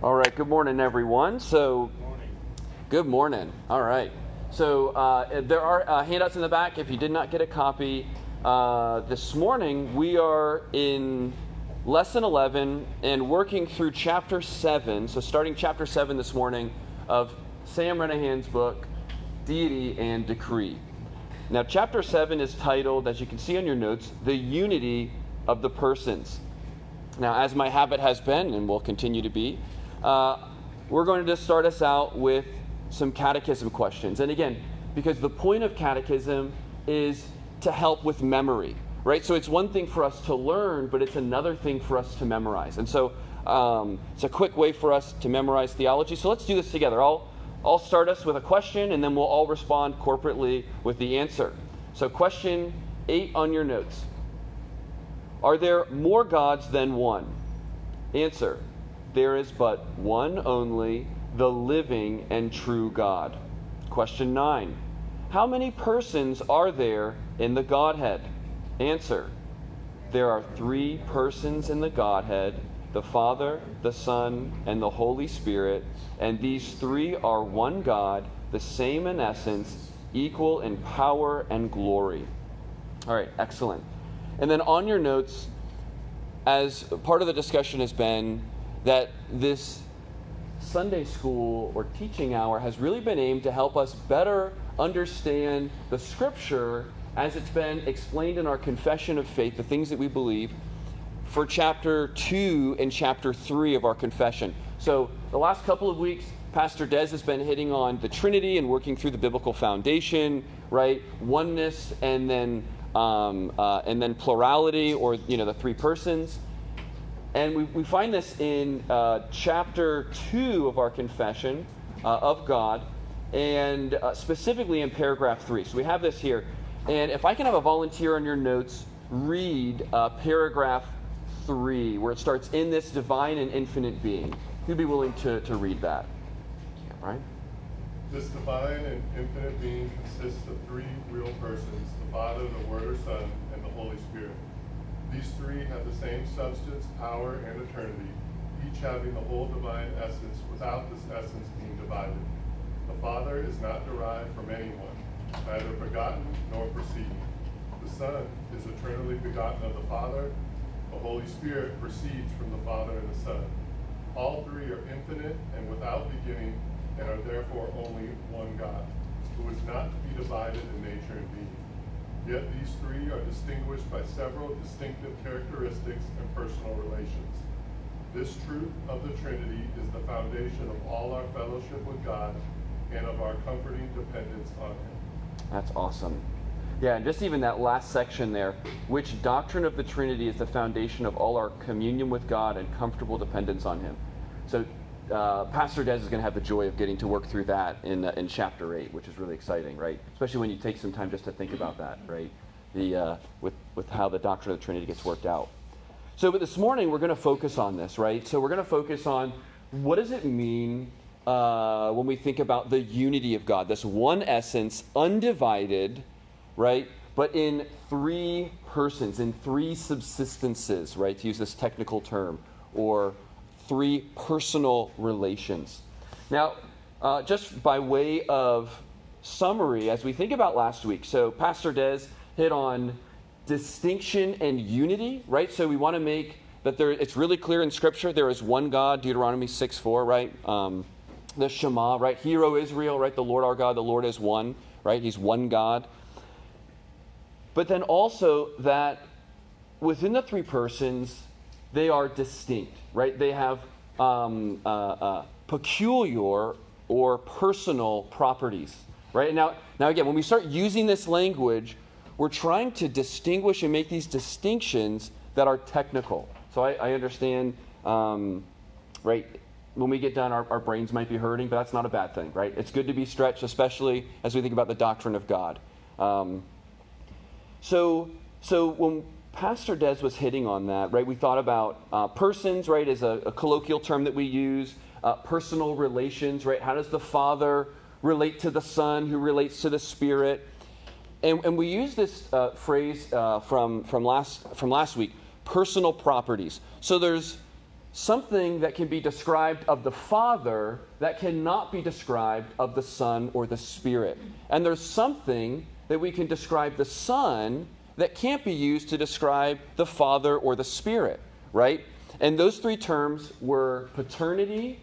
All right, good morning, everyone. So, good morning. All right. So, uh, there are uh, handouts in the back. If you did not get a copy, uh, this morning we are in lesson 11 and working through chapter 7. So, starting chapter 7 this morning of Sam Renihan's book, Deity and Decree. Now, chapter 7 is titled, as you can see on your notes, The Unity of the Persons. Now, as my habit has been and will continue to be, uh, we're going to just start us out with some catechism questions. And again, because the point of catechism is to help with memory, right? So it's one thing for us to learn, but it's another thing for us to memorize. And so um, it's a quick way for us to memorize theology. So let's do this together. I'll, I'll start us with a question, and then we'll all respond corporately with the answer. So, question eight on your notes Are there more gods than one? Answer there is but one only, the living and true God. Question 9. How many persons are there in the Godhead? Answer. There are three persons in the Godhead the Father, the Son, and the Holy Spirit, and these three are one God, the same in essence, equal in power and glory. All right, excellent. And then on your notes, as part of the discussion has been that this Sunday school or teaching hour has really been aimed to help us better understand the scripture as it's been explained in our confession of faith, the things that we believe, for chapter 2 and chapter 3 of our confession. So, the last couple of weeks, Pastor Des has been hitting on the Trinity and working through the biblical foundation, right? Oneness and then um, uh, and then plurality, or you know, the three persons. And we, we find this in uh, chapter 2 of our confession uh, of God, and uh, specifically in paragraph 3. So we have this here. And if I can have a volunteer on your notes, read uh, paragraph 3, where it starts, In this divine and infinite being. Who'd be willing to, to read that? Right? This divine and infinite being consists of three real persons the Father, the Word or Son, and the Holy Spirit. These three have the same substance, power, and eternity, each having the whole divine essence without this essence being divided. The Father is not derived from anyone, neither begotten nor proceeding. The Son is eternally begotten of the Father. The Holy Spirit proceeds from the Father and the Son. All three are infinite and without beginning, and are therefore only one God, who is not to be divided in nature and being. Yet these three are distinguished by several distinctive characteristics and personal relations. This truth of the Trinity is the foundation of all our fellowship with God and of our comforting dependence on Him. That's awesome. Yeah, and just even that last section there, which doctrine of the Trinity is the foundation of all our communion with God and comfortable dependence on Him. So uh, Pastor Des is going to have the joy of getting to work through that in, uh, in chapter 8, which is really exciting, right? Especially when you take some time just to think about that, right? The, uh, with, with how the doctrine of the Trinity gets worked out. So, but this morning we're going to focus on this, right? So, we're going to focus on what does it mean uh, when we think about the unity of God, this one essence, undivided, right? But in three persons, in three subsistences, right? To use this technical term, or three personal relations. Now, uh, just by way of summary, as we think about last week, so Pastor Des hit on distinction and unity, right? So we want to make that there, it's really clear in Scripture there is one God, Deuteronomy 6 4, right? Um, the Shema, right? Hero Israel, right? The Lord our God, the Lord is one, right? He's one God. But then also that within the three persons, they are distinct, right? They have um, uh, uh, peculiar or personal properties, right? Now, now again, when we start using this language, we're trying to distinguish and make these distinctions that are technical. So I, I understand, um, right? When we get done, our, our brains might be hurting, but that's not a bad thing, right? It's good to be stretched, especially as we think about the doctrine of God. Um, so, so when Pastor Des was hitting on that, right? We thought about uh, persons, right, as a, a, colloquial term that we use, uh, personal relations, right? How does the Father relate to the Son, who relates to the Spirit? And, and we use this uh, phrase uh, from, from, last, from last week personal properties. So there's something that can be described of the Father that cannot be described of the Son or the Spirit. And there's something that we can describe the Son that can't be used to describe the Father or the Spirit, right? And those three terms were paternity,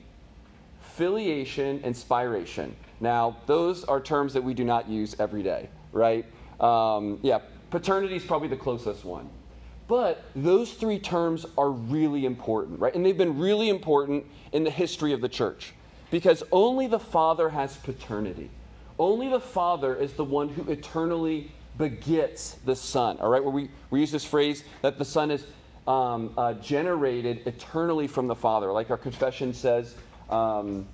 filiation, and spiration. Now, those are terms that we do not use every day, right? Um, yeah, paternity is probably the closest one. But those three terms are really important, right? And they've been really important in the history of the church because only the Father has paternity. Only the Father is the one who eternally begets the Son, all right? Where we, we use this phrase that the Son is um, uh, generated eternally from the Father, like our confession says um,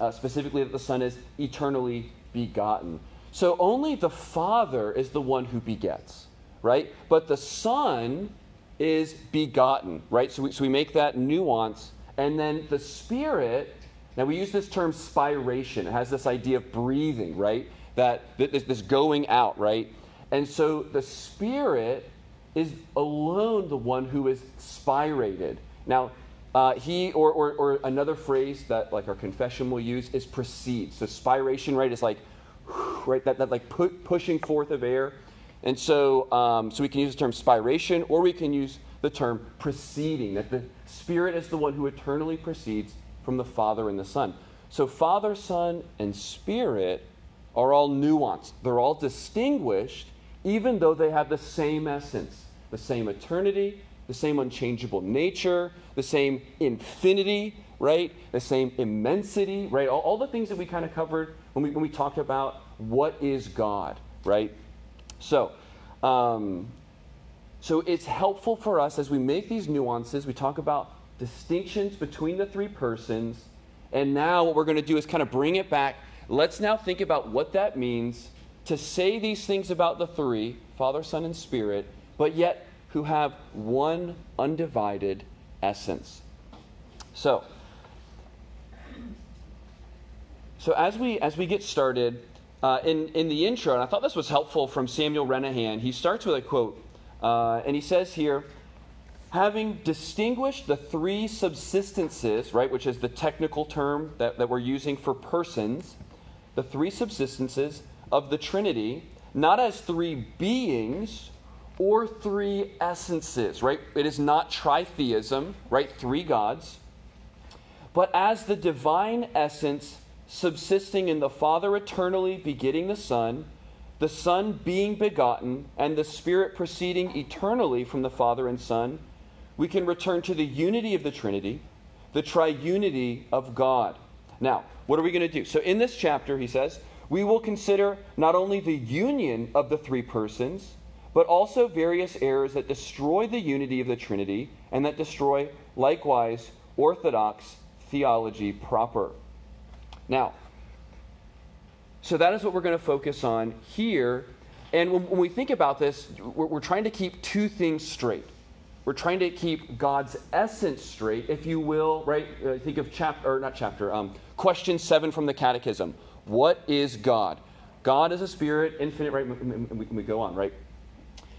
uh, specifically that the Son is eternally begotten. So only the Father is the one who begets right? But the Son is begotten, right? So we, so we make that nuance. And then the Spirit, now we use this term spiration. It has this idea of breathing, right? That this, this going out, right? And so the Spirit is alone the one who is spirated. Now, uh, he or, or, or, another phrase that like our confession will use is proceed. So spiration, right, is like right that, that like pu- pushing forth of air. And so, um, so we can use the term spiration, or we can use the term proceeding, that the Spirit is the one who eternally proceeds from the Father and the Son. So, Father, Son, and Spirit are all nuanced. They're all distinguished, even though they have the same essence, the same eternity, the same unchangeable nature, the same infinity, right? The same immensity, right? All, all the things that we kind of covered when we, when we talked about what is God, right? So, um, so it's helpful for us as we make these nuances. We talk about distinctions between the three persons. And now what we're going to do is kind of bring it back. Let's now think about what that means to say these things about the three Father, Son, and Spirit, but yet who have one undivided essence. So, so as we as we get started, uh, in, in the intro, and I thought this was helpful from Samuel Renihan. He starts with a quote, uh, and he says here, having distinguished the three subsistences, right, which is the technical term that, that we're using for persons, the three subsistences of the Trinity, not as three beings or three essences, right? It is not tritheism, right? Three gods, but as the divine essence subsisting in the Father eternally begetting the Son, the Son being begotten, and the Spirit proceeding eternally from the Father and Son, we can return to the unity of the Trinity, the triunity of God. Now, what are we going to do? So, in this chapter, he says, we will consider not only the union of the three persons, but also various errors that destroy the unity of the Trinity and that destroy, likewise, orthodox theology proper. Now, so that is what we're going to focus on here. And when, when we think about this, we're, we're trying to keep two things straight. We're trying to keep God's essence straight, if you will, right? Uh, think of chapter, or not chapter, um, question seven from the Catechism. What is God? God is a spirit, infinite, right? And we, we, go on, right?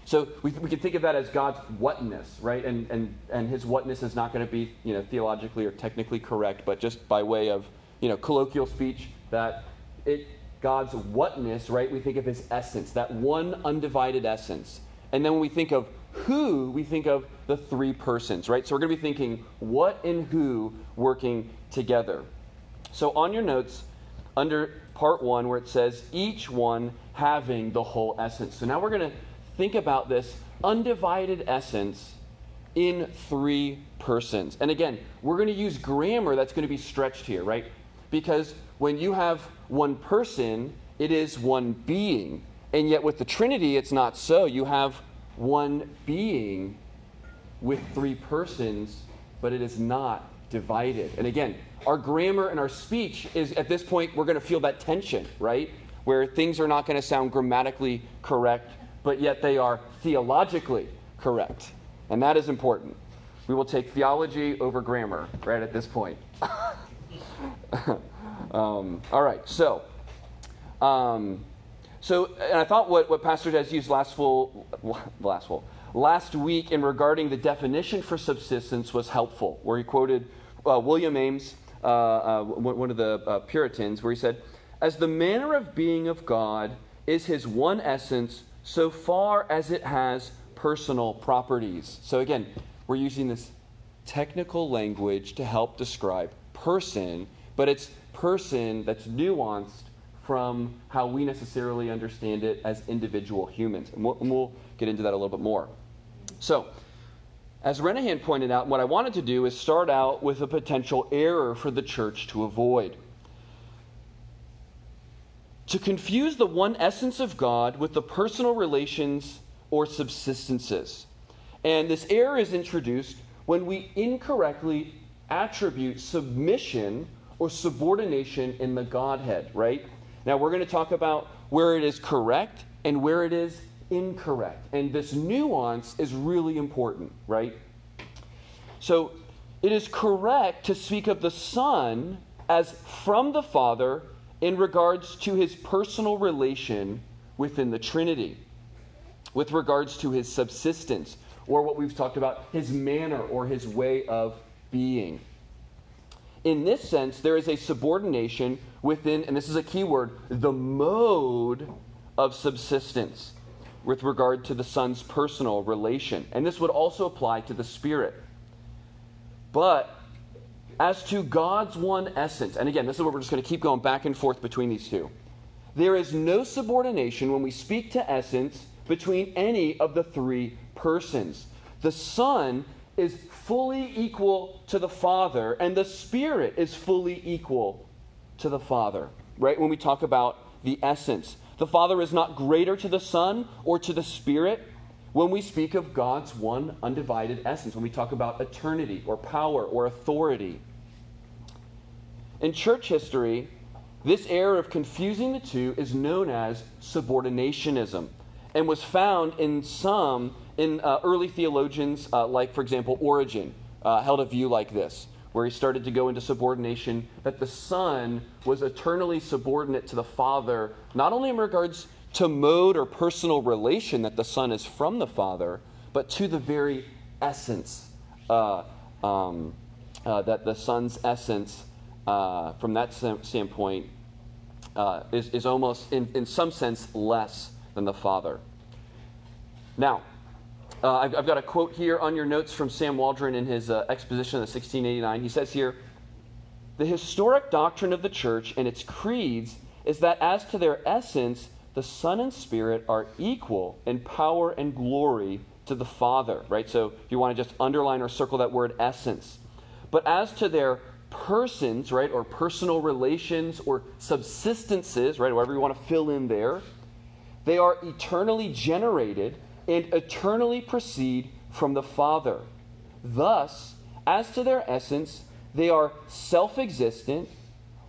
So we, we can think of that as God's whatness, right? And, and, and his whatness is not going to be, you know, theologically or technically correct, but just by way of you know, colloquial speech that it God's whatness, right? We think of his essence, that one undivided essence. And then when we think of who, we think of the three persons, right? So we're going to be thinking what and who working together. So on your notes, under part one, where it says each one having the whole essence. So now we're going to think about this undivided essence in three persons. And again, we're going to use grammar that's going to be stretched here, right? Because when you have one person, it is one being. And yet with the Trinity, it's not so. You have one being with three persons, but it is not divided. And again, our grammar and our speech is at this point, we're going to feel that tension, right? Where things are not going to sound grammatically correct, but yet they are theologically correct. And that is important. We will take theology over grammar right at this point. um, all right, so. Um, so, and I thought what, what Pastor has used last full, last full, last week in regarding the definition for subsistence was helpful, where he quoted uh, William Ames, uh, uh, one of the uh, Puritans, where he said, As the manner of being of God is his one essence, so far as it has personal properties. So again, we're using this technical language to help describe person, but it's person that's nuanced from how we necessarily understand it as individual humans. And we'll, and we'll get into that a little bit more. So, as Renihan pointed out, what I wanted to do is start out with a potential error for the church to avoid. To confuse the one essence of God with the personal relations or subsistences. And this error is introduced when we incorrectly attribute submission or subordination in the Godhead, right? Now, we're going to talk about where it is correct and where it is incorrect. And this nuance is really important, right? So, it is correct to speak of the Son as from the Father in regards to his personal relation within the Trinity, with regards to his subsistence, or what we've talked about, his manner or his way of being. In this sense, there is a subordination within, and this is a key word, the mode of subsistence with regard to the Son's personal relation. And this would also apply to the Spirit. But as to God's one essence, and again, this is where we're just going to keep going back and forth between these two. There is no subordination when we speak to essence between any of the three persons. The Son is fully equal to the Father, and the Spirit is fully equal to the Father, right? When we talk about the essence, the Father is not greater to the Son or to the Spirit when we speak of God's one undivided essence, when we talk about eternity or power or authority. In church history, this error of confusing the two is known as subordinationism and was found in some in uh, early theologians, uh, like, for example, Origen, uh, held a view like this, where he started to go into subordination that the Son was eternally subordinate to the Father, not only in regards to mode or personal relation that the Son is from the Father, but to the very essence, uh, um, uh, that the Son's essence, uh, from that standpoint, is, is almost, in, in some sense, less than the Father. Now, uh, I've, I've, got a quote here on your notes from Sam Waldron in his uh, exposition of 1689. He says here The historic doctrine of the church and its creeds is that as to their essence, the Son and Spirit are equal in power and glory to the Father, right? So if you want to just underline or circle that word essence. But as to their persons, right, or personal relations or subsistences, right, whatever you want to fill in there, they are eternally generated and eternally proceed from the Father. Thus, as to their essence, they are self existent,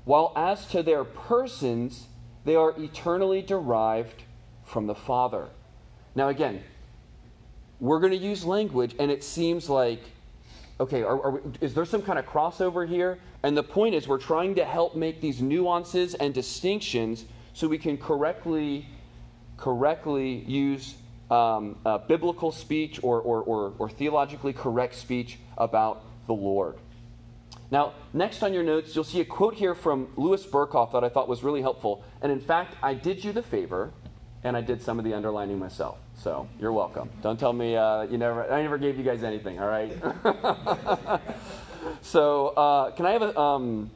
while as to their persons, they are eternally derived from the Father. Now, again, we're going to use language, and it seems like, okay, are, are we, is there some kind of crossover here? And the point is, we're trying to help make these nuances and distinctions so we can correctly, correctly use um, uh, biblical speech or, or, or, or theologically correct speech about the Lord. Now, next on your notes, you'll see a quote here from Louis Berkhof that I thought was really helpful. And in fact, I did you the favor, and I did some of the underlining myself. So you're welcome. Don't tell me uh, you never. I never gave you guys anything. All right. so uh, can I have a? Um,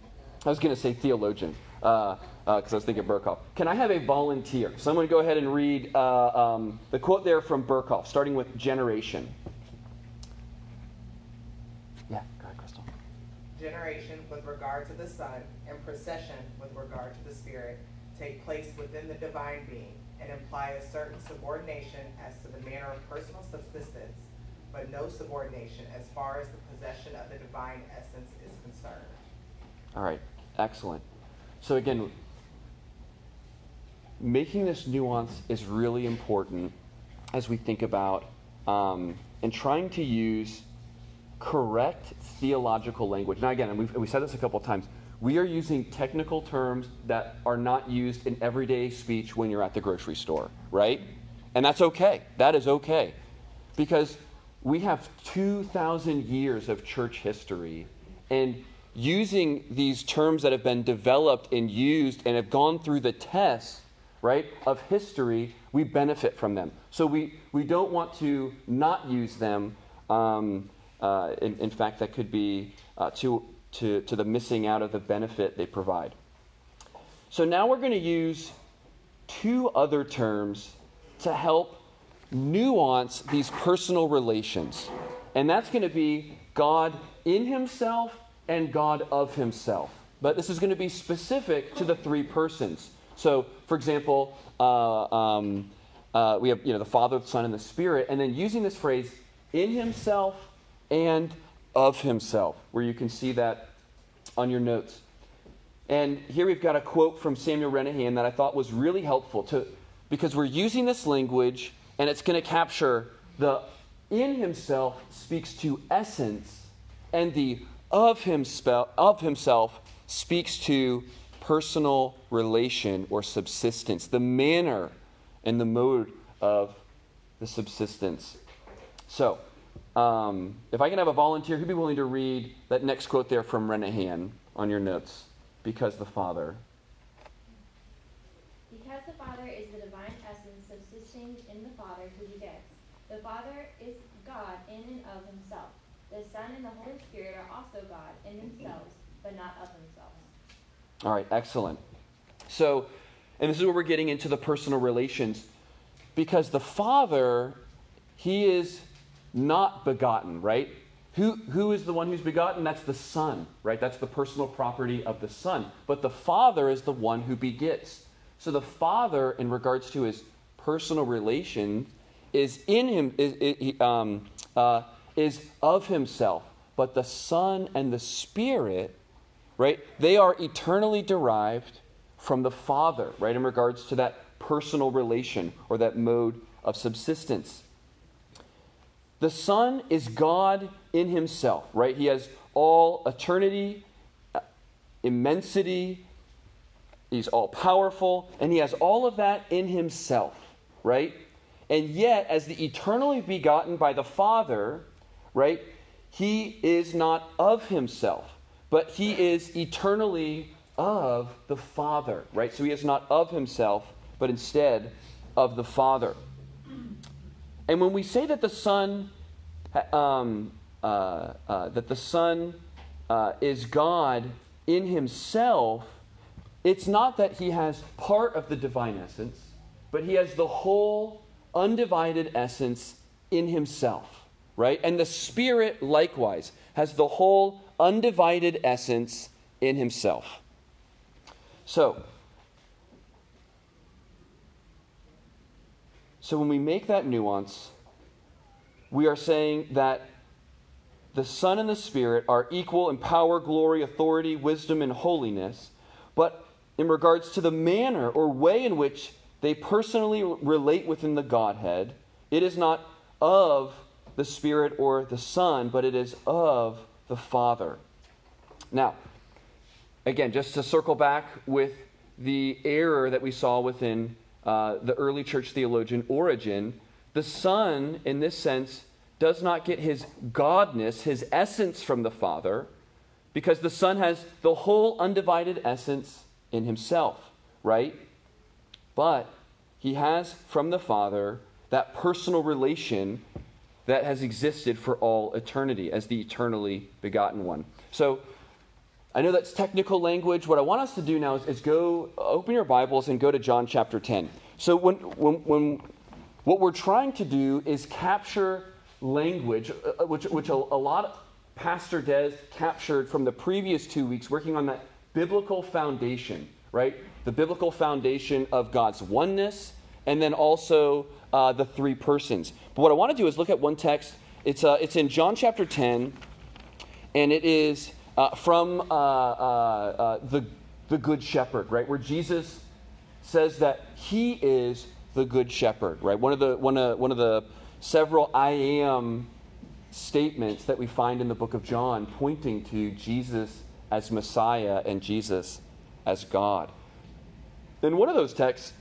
I was going to say theologian. Uh, because uh, I was thinking Berkhof. Can I have a volunteer? Someone go ahead and read uh, um, the quote there from Berkhof, starting with generation. Yeah, go ahead, Crystal. Generation with regard to the Son and procession with regard to the Spirit take place within the divine being and imply a certain subordination as to the manner of personal subsistence, but no subordination as far as the possession of the divine essence is concerned. All right, excellent. So again, making this nuance is really important as we think about um, and trying to use correct theological language. Now, again, and we've, we said this a couple of times, we are using technical terms that are not used in everyday speech when you're at the grocery store, right? And that's okay. That is okay. because we have 2,000 years of church history, and using these terms that have been developed and used and have gone through the test, right, of history, we benefit from them. So we, we don't want to not use them. Um, uh, in, in, fact, that could be uh, to, to, to the missing out of the benefit they provide. So now we're going to use two other terms to help nuance these personal relations. And that's going to be God in himself and God of himself. But this is going to be specific to the three persons. So, for example, uh, um, uh, we have you know the Father, the Son, and the Spirit, and then using this phrase in Himself and of Himself, where you can see that on your notes. And here we've got a quote from Samuel Renihan that I thought was really helpful to because we're using this language and it's going to capture the in himself speaks to essence and the of himself, of himself speaks to personal relation or subsistence, the manner and the mode of the subsistence. So, um, if I can have a volunteer who'd be willing to read that next quote there from Renihan on your notes, because the Father. Because the Father is the divine essence subsisting in the Father who begets. The Father is God in and of himself. The Son and the Holy Spirit are also God in themselves, but not. All right, excellent. So, and this is where we're getting into the personal relations. Because the Father, He is not begotten, right? Who, who is the one who's begotten? That's the Son, right? That's the personal property of the Son. But the Father is the one who begets. So the Father, in regards to his personal relation, is in him, is, um, uh, is of himself. But the Son and the Spirit, right, they are eternally derived from the Father, right, in regards to that personal relation or that mode of subsistence. The Son is God in Himself, right? He has all eternity, immensity, He's all powerful, and He has all of that in Himself, right? And yet, as the eternally begotten by the Father, right, He is not of Himself, but He is eternally of the Father, right? So He is not of Himself, but instead of the Father. And when we say that the Son, um, uh, uh, that the Son uh, is God in Himself, it's not that He has part of the divine essence, but He has the whole undivided essence in Himself, right? And the Spirit likewise has the whole undivided essence in Himself. So, So when we make that nuance, we are saying that the Son and the Spirit are equal in power, glory, authority, wisdom, and holiness. But in regards to the manner or way in which they personally relate within the Godhead, it is not of the Spirit or the Son, but it is of the Father. Now, again, just to circle back with the error that we saw within uh, the early church theologian Origen, the Son, in this sense, does not get his godness, his essence from the Father, because the Son has the whole undivided essence in himself, right? But he has from the Father that personal relation that has existed for all eternity as the eternally begotten one. So, I know that's technical language. What I want us to do now is, is, go open your Bibles and go to John chapter 10. So, when, when, when what we're trying to do is capture language, uh, uh, which, which a, a lot of Pastor Des captured from the previous two weeks, working on that biblical foundation, right? The biblical foundation of God's oneness, and then also uh, the three persons. But what I want to do is look at one text. It's, uh, it's in John chapter 10, and it is uh, from uh, uh, uh, the, the Good Shepherd, right? Where Jesus says that he is the Good Shepherd, right? One of the, one of, one of the several I am statements that we find in the book of John pointing to Jesus as Messiah and Jesus as God. In one of those texts,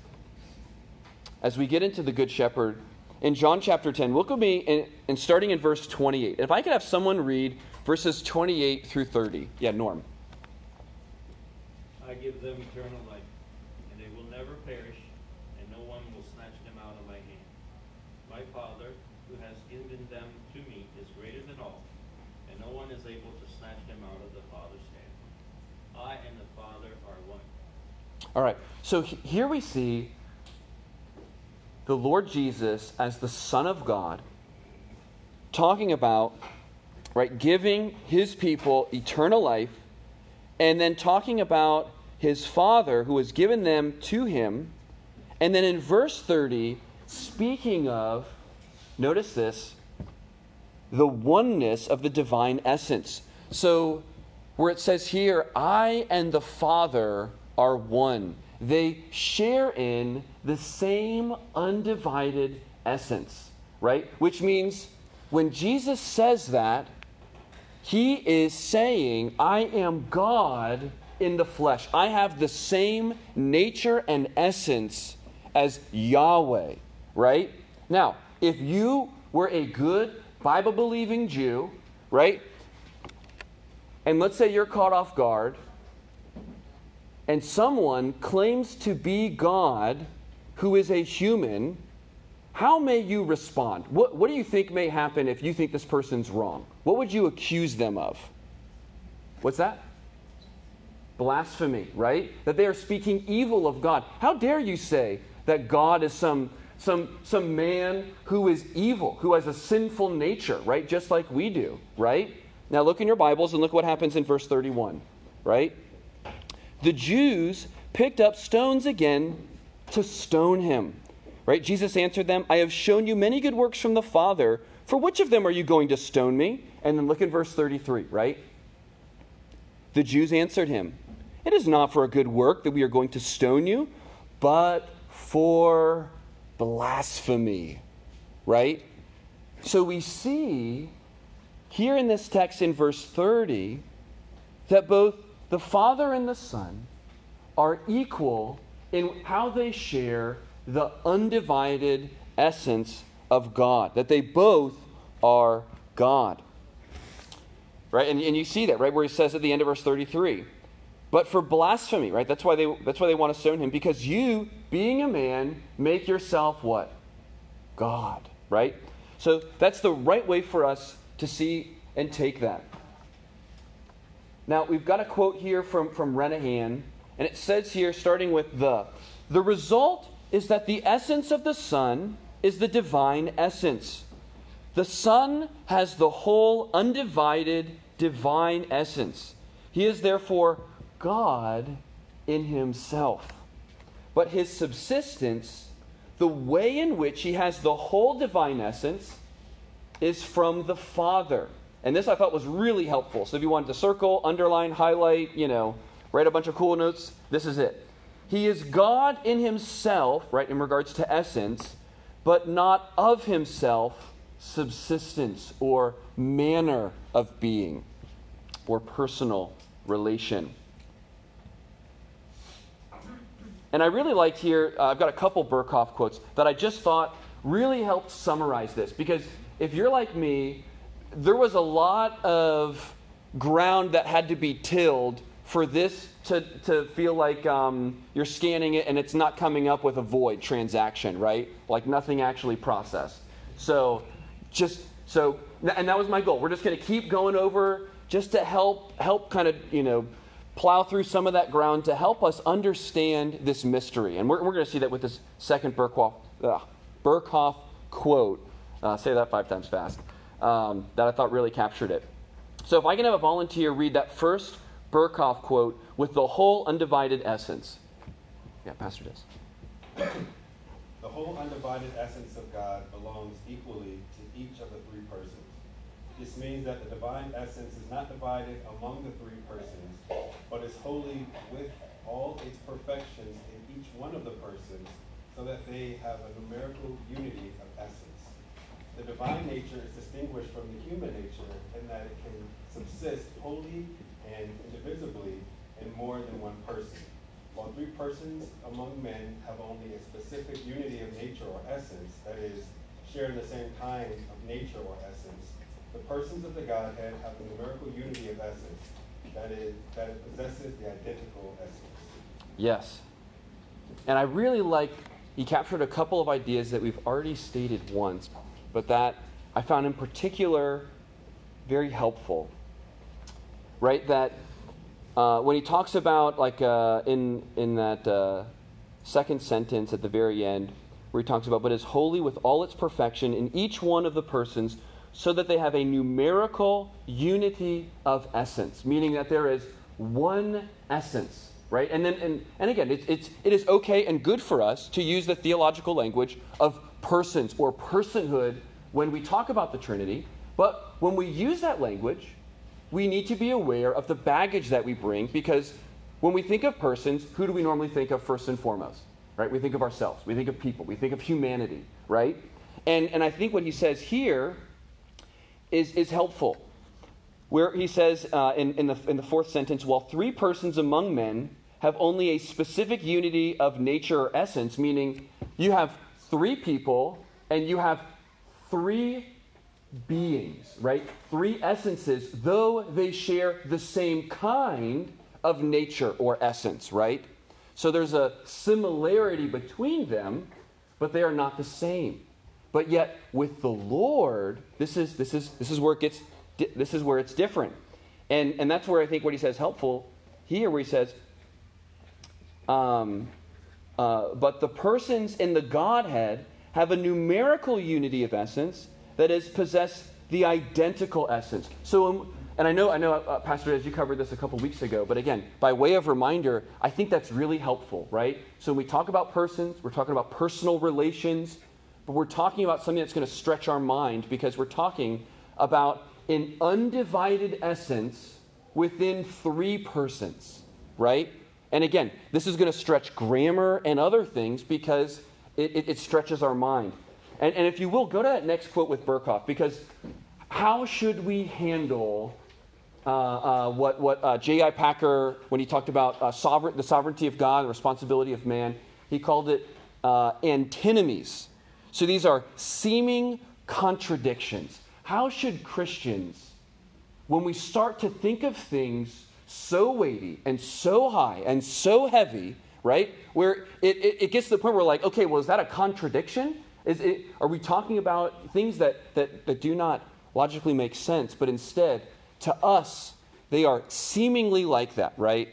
as we get into the Good Shepherd, in John chapter 10. Look with me and, and starting in verse 28. If I could have someone read verses 28 through 30. Yeah, Norm. I give them eternal life, and they will never perish, and no one will snatch them out of my hand. My Father, who has given them to me, is greater than all, and no one is able to snatch them out of the Father's hand. I and the Father are one. All right, so here we see the Lord Jesus as the Son of God talking about, right, giving his people eternal life, and then talking about his Father who has given them to him. And then in verse 30, speaking of, notice this, the oneness of the divine essence. So, where it says here, I and the Father are one, they share in the same undivided essence, right? Which means when Jesus says that, he is saying, I am God in the flesh. I have the same nature and essence as Yahweh, right? Now, if you were a good Bible believing Jew, right? And let's say you're caught off guard, and someone claims to be God who is a human, how may you respond? What, what do you think may happen if you think this person's wrong? What would you accuse them of? What's that? Blasphemy, right? That they are speaking evil of God. How dare you say that God is some, some, some man who is evil, who has a sinful nature, right? Just like we do, right? Now look in your Bibles and look what happens in verse 31, right? The Jews picked up stones again to stone him. Right? Jesus answered them, I have shown you many good works from the Father. For which of them are you going to stone me? And then look at verse 33, right? The Jews answered him, It is not for a good work that we are going to stone you, but for blasphemy. Right? So we see here in this text in verse 30 that both the Father and the Son are equal in how they share the undivided essence of God, that they both are God. Right? And, and you see that, right, where he says at the end of verse 33. But for blasphemy, right? That's why they that's why they want to stone him. Because you, being a man, make yourself what? God. Right? So that's the right way for us to see and take that. Now we've got a quote here from, from Renihan, and it says here, starting with the the result is that the essence of the Son is the divine essence. The Son has the whole undivided divine essence. He is therefore God in himself. But his subsistence, the way in which he has the whole divine essence, is from the Father. And this I thought was really helpful. So if you wanted to circle, underline, highlight, you know, write a bunch of cool notes, this is it. He is God in himself, right, in regards to essence, but not of himself subsistence or manner of being or personal relation. And I really liked here, uh, I've got a couple Berkhof quotes that I just thought really helped summarize this. Because if you're like me, there was a lot of ground that had to be tilled for this to, to feel like um, you're scanning it and it's not coming up with a void transaction, right? Like nothing actually processed. So just so and that was my goal. We're just going to keep going over just to help help kind of you know plow through some of that ground to help us understand this mystery. And we're, we're going to see that with this second Berkhof, uh, Berkhof quote. Uh, say that five times fast. Um, that I thought really captured it. So if I can have a volunteer read that first Berkhof quote with the whole undivided essence. Yeah, Pastor Des. The whole undivided essence of God belongs equally to each of the three persons. This means that the divine essence is not divided among the three persons, but is wholly with all its perfections in each one of the persons, so that they have a numerical unity of essence. The divine nature is distinguished from the human nature in that it can subsist wholly and indivisibly in more than one person. While three persons among men have only a specific unity of nature or essence, that is, share the same kind of nature or essence, the persons of the Godhead have a numerical unity of essence, that is, that it possesses the identical essence. Yes. And I really like, he captured a couple of ideas that we've already stated once, but that I found in particular very helpful. Right? That uh, when he talks about, like uh, in, in that uh, second sentence at the very end, where he talks about, but is wholly with all its perfection in each one of the persons, so that they have a numerical unity of essence, meaning that there is one essence, right? And then, and, and again, it, it's, it is okay and good for us to use the theological language of persons or personhood when we talk about the Trinity, but when we use that language, we need to be aware of the baggage that we bring because when we think of persons, who do we normally think of first and foremost? Right? We think of ourselves, we think of people, we think of humanity, right? And, and I think what he says here is, is helpful. Where he says uh, in, in, the, in the fourth sentence, while three persons among men have only a specific unity of nature or essence, meaning you have three people and you have three beings, right? Three essences, though they share the same kind of nature or essence, right? So there's a similarity between them, but they are not the same. But yet with the Lord, this is this is this is where it gets this is where it's different. And and that's where I think what he says helpful here where he says um, uh, but the persons in the Godhead have a numerical unity of essence that is possess the identical essence. So, um, and I know, I know, uh, Pastor, as you covered this a couple weeks ago, but again, by way of reminder, I think that's really helpful, right? So when we talk about persons, we're talking about personal relations, but we're talking about something that's going to stretch our mind because we're talking about an undivided essence within three persons, right? And again, this is going to stretch grammar and other things because it, it, it stretches our mind. And, and if you will, go to that next quote with Berkhof, because how should we handle uh, uh, what, what uh, J.I. Packer, when he talked about uh, sovereign, the sovereignty of God, the responsibility of man, he called it uh, antinomies. So these are seeming contradictions. How should Christians, when we start to think of things so weighty and so high and so heavy, right, where it, it, it gets to the point where, like, okay, well, is that a contradiction? Is it, are we talking about things that, that, that do not logically make sense, but instead, to us, they are seemingly like that, right?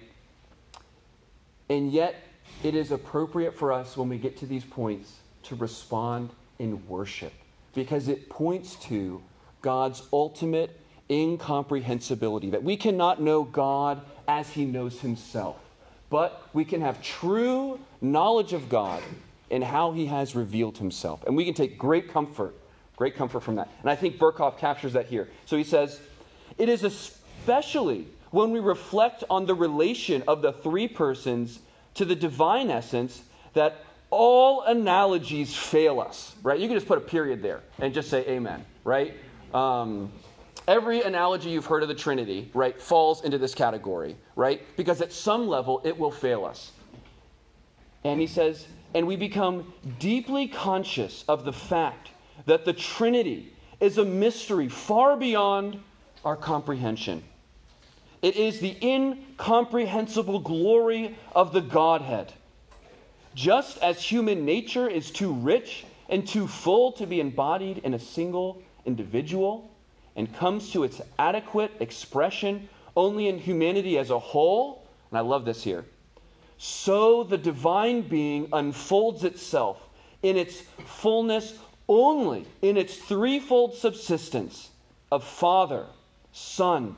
And yet, it is appropriate for us when we get to these points to respond in worship because it points to God's ultimate incomprehensibility, that we cannot know God as he knows himself, but we can have true knowledge of God in how he has revealed himself. And we can take great comfort, great comfort from that. And I think Berkhof captures that here. So he says, It is especially when we reflect on the relation of the three persons to the divine essence that all analogies fail us, right? You can just put a period there and just say amen, right? Um, every analogy you've heard of the Trinity, right, falls into this category, right? Because at some level it will fail us. And he says, and we become deeply conscious of the fact that the Trinity is a mystery far beyond our comprehension. It is the incomprehensible glory of the Godhead. Just as human nature is too rich and too full to be embodied in a single individual and comes to its adequate expression only in humanity as a whole, and I love this here so the divine being unfolds itself in its fullness only in its threefold subsistence of Father, Son,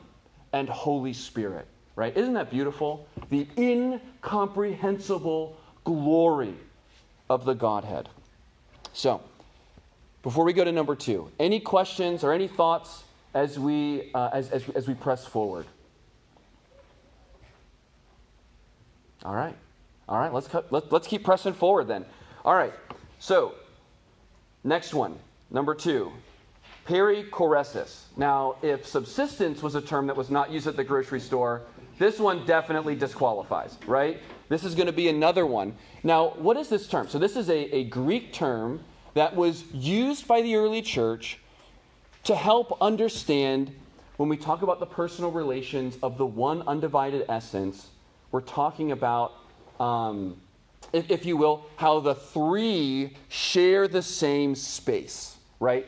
and Holy Spirit. Right? Isn't that beautiful? The incomprehensible glory of the Godhead. So, before we go to number two, any questions or any thoughts as we, uh, as, as, as we press forward? All right. All right, let's, cut, let, let's keep pressing forward then. All right, so next one, number two, perichoresis. Now, if subsistence was a term that was not used at the grocery store, this one definitely disqualifies, right? This is going to be another one. Now, what is this term? So, this is a, a Greek term that was used by the early church to help understand when we talk about the personal relations of the one undivided essence, we're talking about, um, if, if, you will, how the three share the same space, right?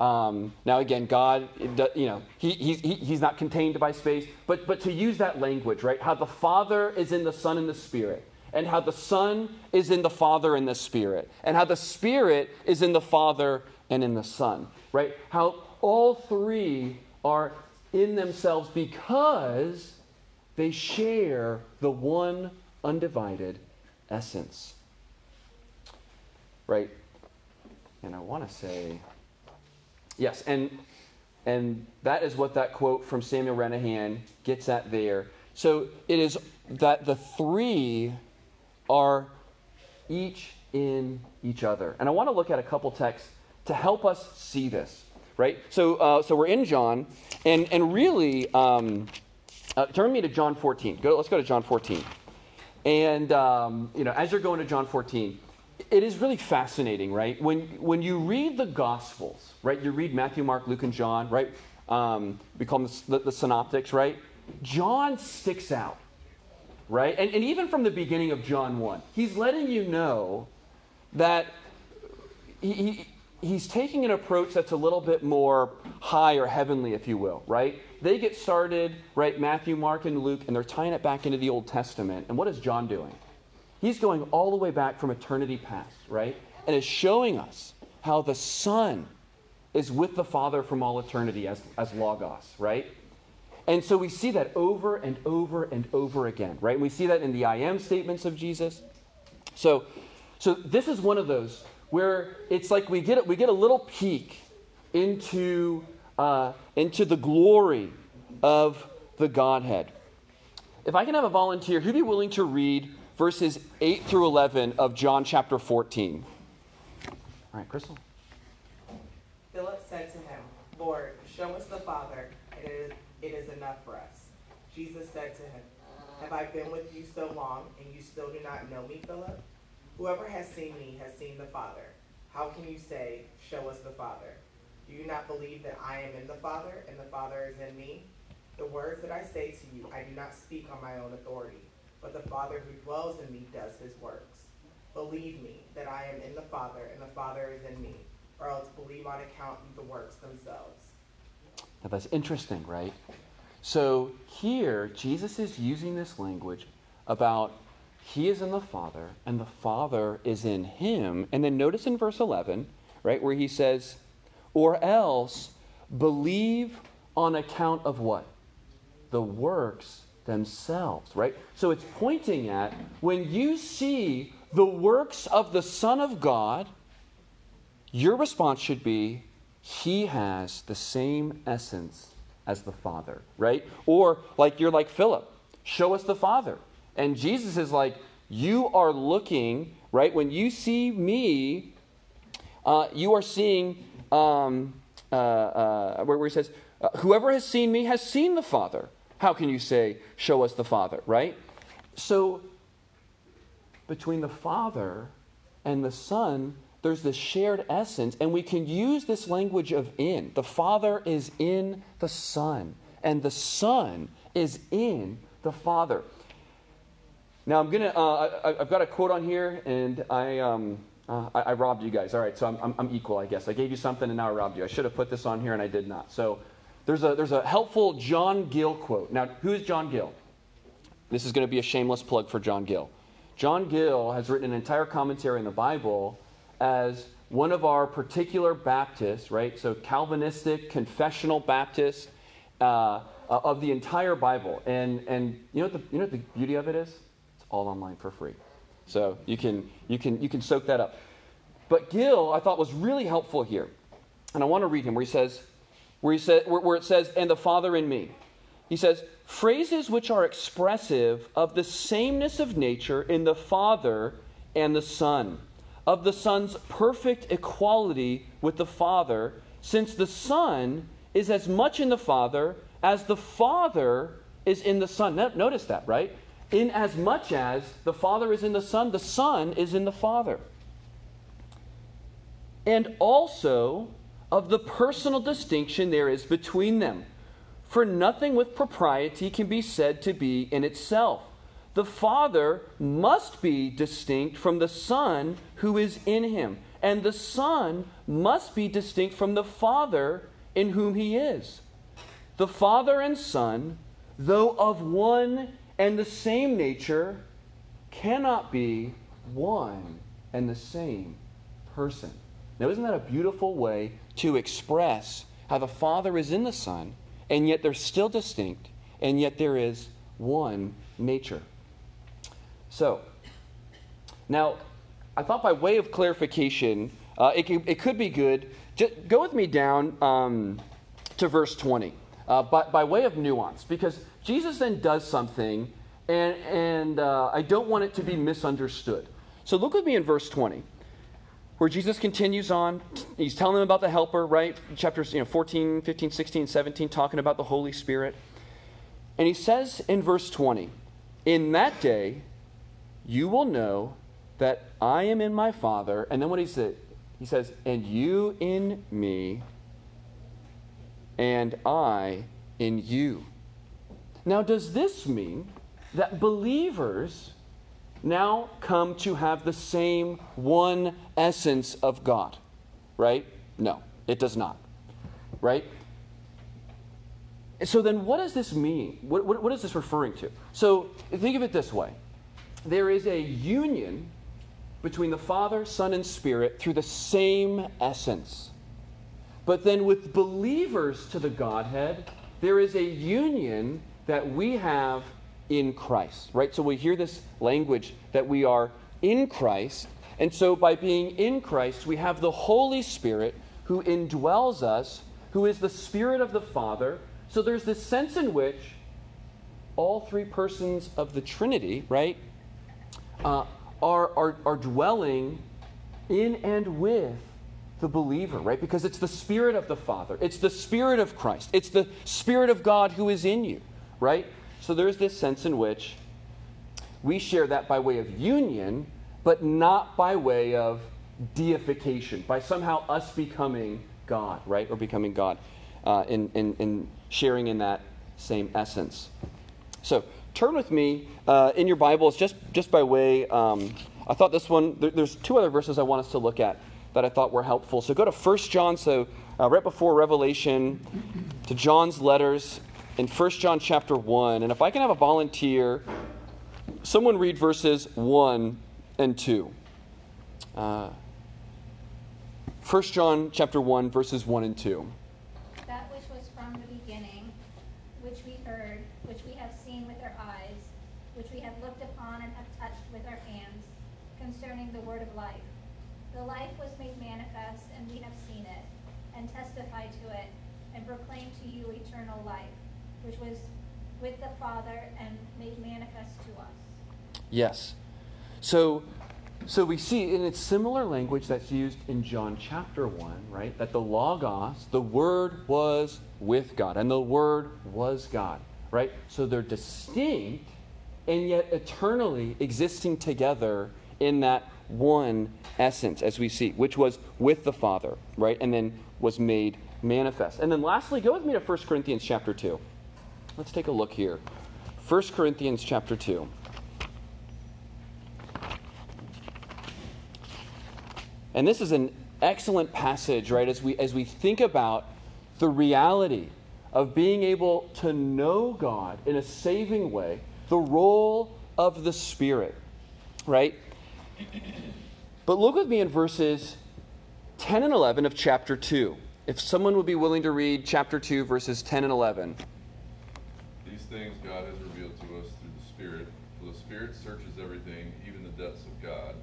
Um, now, again, God, you know, he, he, he's not contained by space, but, but to use that language, right? How the Father is in the Son and the Spirit, and how the Son is in the Father and the Spirit, and how the Spirit is in the Father and in the Son, right? How all three are in themselves because they share the one undivided essence. Right? And I want to say, yes, and and that is what that quote from Samuel Renihan gets at there. So it is that the three are each in each other. And I want to look at a couple texts to help us see this right? So, uh, so we're in John, and, and really, um, uh, turn me to John 14. Go, let's go to John 14. And, um, you know, as you're going to John 14, it is really fascinating, right? When, when you read the Gospels, right? You read Matthew, Mark, Luke, and John, right? Um, we call them the, the, synoptics, right? John sticks out, right? And, and even from the beginning of John 1, he's letting you know that he, he he's taking an approach that's a little bit more high or heavenly, if you will, right? They get started, right, Matthew, Mark, and Luke, and they're tying it back into the Old Testament. And what is John doing? He's going all the way back from eternity past, right? And is showing us how the Son is with the Father from all eternity as, as Logos, right? And so we see that over and over and over again, right? And we see that in the I am statements of Jesus. So, so this is one of those where it's like we get, we get a little peek into, uh, into the glory of the Godhead. If I can have a volunteer, who'd be willing to read verses 8 through 11 of John chapter 14? All right, Crystal. Philip said to him, Lord, show us the Father, and it is, it is enough for us. Jesus said to him, Have I been with you so long, and you still do not know me, Philip? Whoever has seen me has seen the Father. How can you say, Show us the Father? Do you not believe that I am in the Father, and the Father is in me? The words that I say to you, I do not speak on my own authority, but the Father who dwells in me does his works. Believe me that I am in the Father, and the Father is in me, or else believe on account of the works themselves. Now that's interesting, right? So here, Jesus is using this language about he is in the Father, and the Father is in him. And then notice in verse 11, right, where he says, or else believe on account of what? The works themselves, right? So it's pointing at when you see the works of the Son of God, your response should be, He has the same essence as the Father, right? Or like you're like Philip, show us the Father. And Jesus is like, You are looking, right? When you see me, uh, you are seeing, um, uh, uh, where, where, he says, uh, Whoever has seen me has seen the Father. How can you say, Show us the Father, right? So, between the Father and the Son, there's this shared essence, and we can use this language of in. The Father is in the Son, and the Son is in the Father. Now I'm gonna. Uh, I, have got a quote on here, and I, um, uh, I, I robbed you guys. All right, so I'm, I'm, I'm, equal, I guess. I gave you something, and now I robbed you. I should have put this on here, and I did not. So there's a there's a helpful John Gill quote. Now, who is John Gill? This is going to be a shameless plug for John Gill. John Gill has written an entire commentary in the Bible as one of our particular Baptists, right? So Calvinistic, confessional Baptist uh, of the entire Bible. And and you know what the you know what the beauty of it is? All online for free. So you can, you can, you can soak that up. But Gill, I thought, was really helpful here. And I want to read him where he says, where, he said, where, where it says, and the Father in me. He says, phrases which are expressive of the sameness of nature in the Father and the Son, of the Son's perfect equality with the Father, since the Son is as much in the Father as the Father is in the Son. Notice that, right? In as much as the Father is in the Son, the Son is in the Father. and also of the personal distinction there is between them. For nothing with propriety can be said to be in itself. The Father must be distinct from the Son who is in him, and the Son must be distinct from the Father in whom he is. The Father and Son, though of one and the same nature, cannot be one and the same person. Now, isn't that a beautiful way to express how the Father is in the Son, and yet they're still distinct, and yet there is one nature? So, now, I thought by way of clarification, uh, it, it, could be good. Just go with me down um, to verse 20 uh, by, by way of nuance, because Jesus then does something, and, and uh, I don't want it to be misunderstood. So look with me in verse 20, where Jesus continues on. He's telling them about the helper, right? Chapters you know, 14, 15, 16, 17, talking about the Holy Spirit. And he says in verse 20, In that day you will know that I am in my Father. And then what he said, he says, And you in me, and I in you. Now, does this mean that believers now come to have the same one essence of God? Right? No, it does not. Right? So then, what does this mean? What, what, what is this referring to? So, think of it this way there is a union between the Father, Son, and Spirit through the same essence. But then, with believers to the Godhead, there is a union that we have in Christ, right? So we hear this language that we are in Christ. And so by being in Christ, we have the Holy Spirit who indwells us, who is the Spirit of the Father. So there's this sense in which all three persons of the Trinity, right, uh, are, are, are dwelling in and with the believer, right? Because it's the Spirit of the Father, it's the Spirit of Christ, it's the Spirit of God who is in you, right? So there's this sense in which we share that by way of union, but not by way of deification, by somehow us becoming God, right? Or becoming God uh, in, in, in sharing in that same essence. So turn with me uh, in your Bibles, just, just by way, um, I thought this one, there, there's two other verses I want us to look at that I thought were helpful. So go to 1 John, so uh, right before Revelation, to John's letters in 1 John chapter 1. And if I can have a volunteer, someone read verses 1 and 2. Uh, 1 John chapter 1, verses 1 and 2. That which was from the beginning, which we heard, which we have seen with our eyes, which we have looked upon and have touched with our hands, concerning the word of life. The life was made manifest, and we have seen it, and testified to it, and proclaimed to you eternal life, which was with the Father and made manifest to us. Yes. So so we see in its similar language that's used in John chapter 1, right? That the Logos, the Word was with God, and the Word was God, right? So they're distinct and yet eternally existing together in that one essence, as we see, which was with the Father, right? And then was made manifest. And then lastly, go with me to 1 Corinthians chapter 2. Let's take a look here. 1 Corinthians chapter 2. And this is an excellent passage, right, as we, as we think about the reality of being able to know God in a saving way, the role of the Spirit, right? But look with me in verses 10 and 11 of chapter 2. If someone would be willing to read chapter 2, verses 10 and 11. These things God has revealed to us through the Spirit, for the Spirit searches everything, even the depths of God.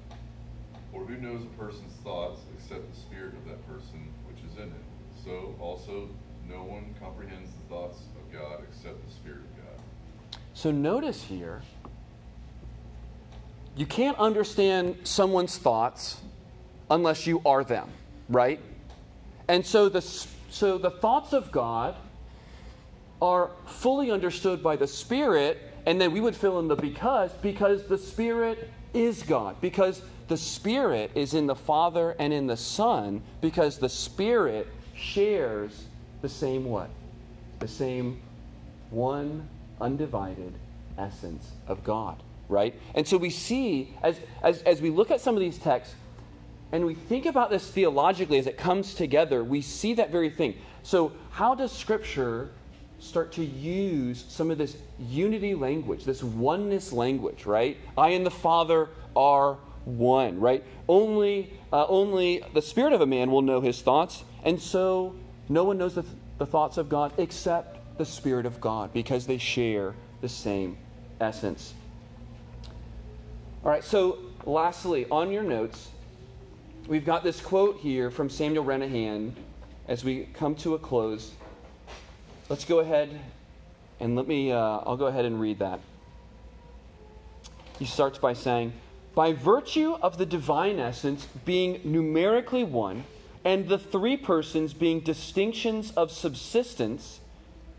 Who knows a person's thoughts except the spirit of that person which is in him? So also no one comprehends the thoughts of God except the Spirit of God. So notice here, you can't understand someone's thoughts unless you are them, right? And so the, so the thoughts of God are fully understood by the Spirit And then we would fill in the because, because the Spirit is God. Because the Spirit is in the Father and in the Son, because the Spirit shares the same what? The same one undivided essence of God, right? And so we see, as, as, as we look at some of these texts, and we think about this theologically as it comes together, we see that very thing. So, how does Scripture start to use some of this unity language, this oneness language, right? I and the Father are one, right? Only, uh, only the spirit of a man will know his thoughts, and so no one knows the, th- the thoughts of God except the Spirit of God because they share the same essence. All right, so lastly, on your notes, we've got this quote here from Samuel Renihan as we come to a close. Let's go ahead and let me, uh, I'll go ahead and read that. He starts by saying, By virtue of the divine essence being numerically one, and the three persons being distinctions of subsistence,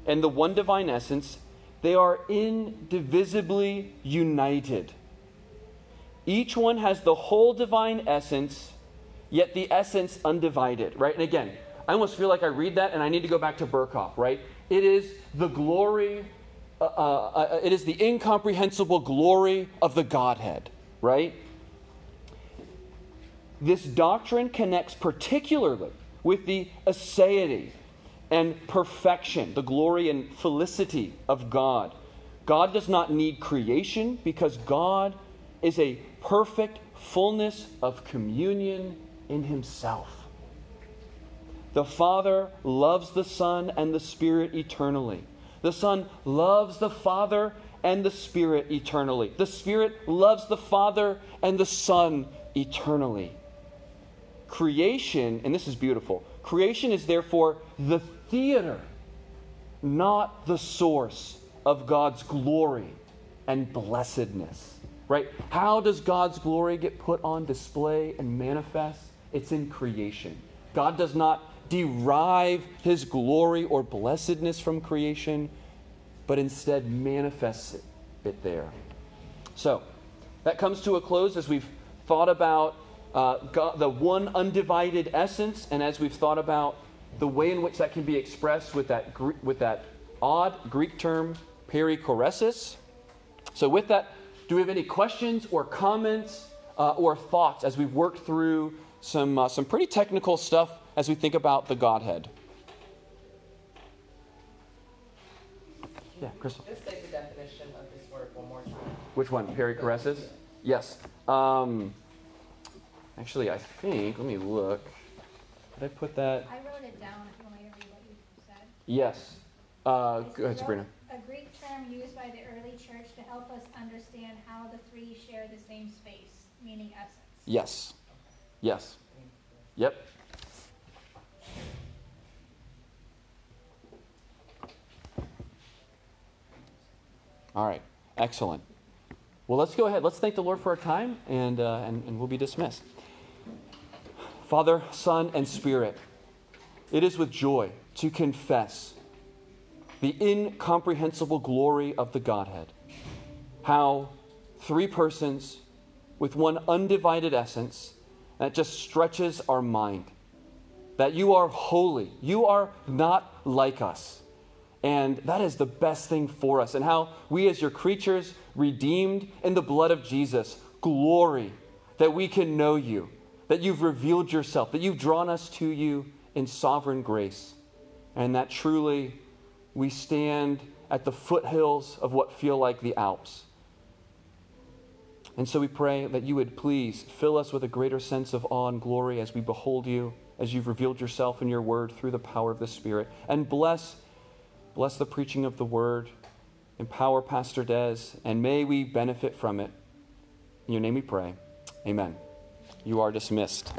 and the one divine essence, they are indivisibly united. Each one has the whole divine essence, yet the essence undivided, right? And again, I almost feel like I read that and I need to go back to Berkhof, right? It is the glory, uh, uh, uh, it is the incomprehensible glory of the Godhead, right? This doctrine connects particularly with the aseity and perfection, the glory and felicity of God. God does not need creation because God is a perfect fullness of communion in Himself. The Father loves the Son and the Spirit eternally. The Son loves the Father and the Spirit eternally. The Spirit loves the Father and the Son eternally. Creation, and this is beautiful, creation is therefore the theater, not the source of God's glory and blessedness. Right? How does God's glory get put on display and manifest? It's in creation. God does not derive his glory or blessedness from creation, but instead manifests it, there. So, that comes to a close as we've thought about uh, God, the one undivided essence, and as we've thought about the way in which that can be expressed with that, with that odd Greek term, perichoresis. So, with that, do we have any questions or comments uh, or thoughts as we've worked through some, uh, some pretty technical stuff as we think about the Godhead? Yeah, Crystal. Just say the definition of this word one more time. Which one? Perichoresis? Yes. Um, actually, I think, let me look. Did I put that? I wrote it down if you want me to read what you said. Yes. Uh, go ahead, Sabrina. A Greek term used by the early church to help us understand how the three share the same space, meaning essence. Yes. Yes. Yep. All right. Excellent. Well, let's go ahead. Let's thank the Lord for our time, and, uh, and, and we'll be dismissed. Father, Son, and Spirit, it is with joy to confess the incomprehensible glory of the Godhead. How three persons with one undivided essence that just stretches our mind. That you are holy, you are not like us. And that is the best thing for us. And how we, as your creatures, redeemed in the blood of Jesus, glory that we can know you, that you've revealed yourself, that you've drawn us to you in sovereign grace, and that truly we stand at the foothills of what feel like the Alps. And so we pray that you would please fill us with a greater sense of awe and glory as we behold you, as you've revealed yourself in your word through the power of the Spirit. And bless, bless the preaching of the word. Empower Pastor Des, and may we benefit from it. In your name we pray. Amen. You are dismissed.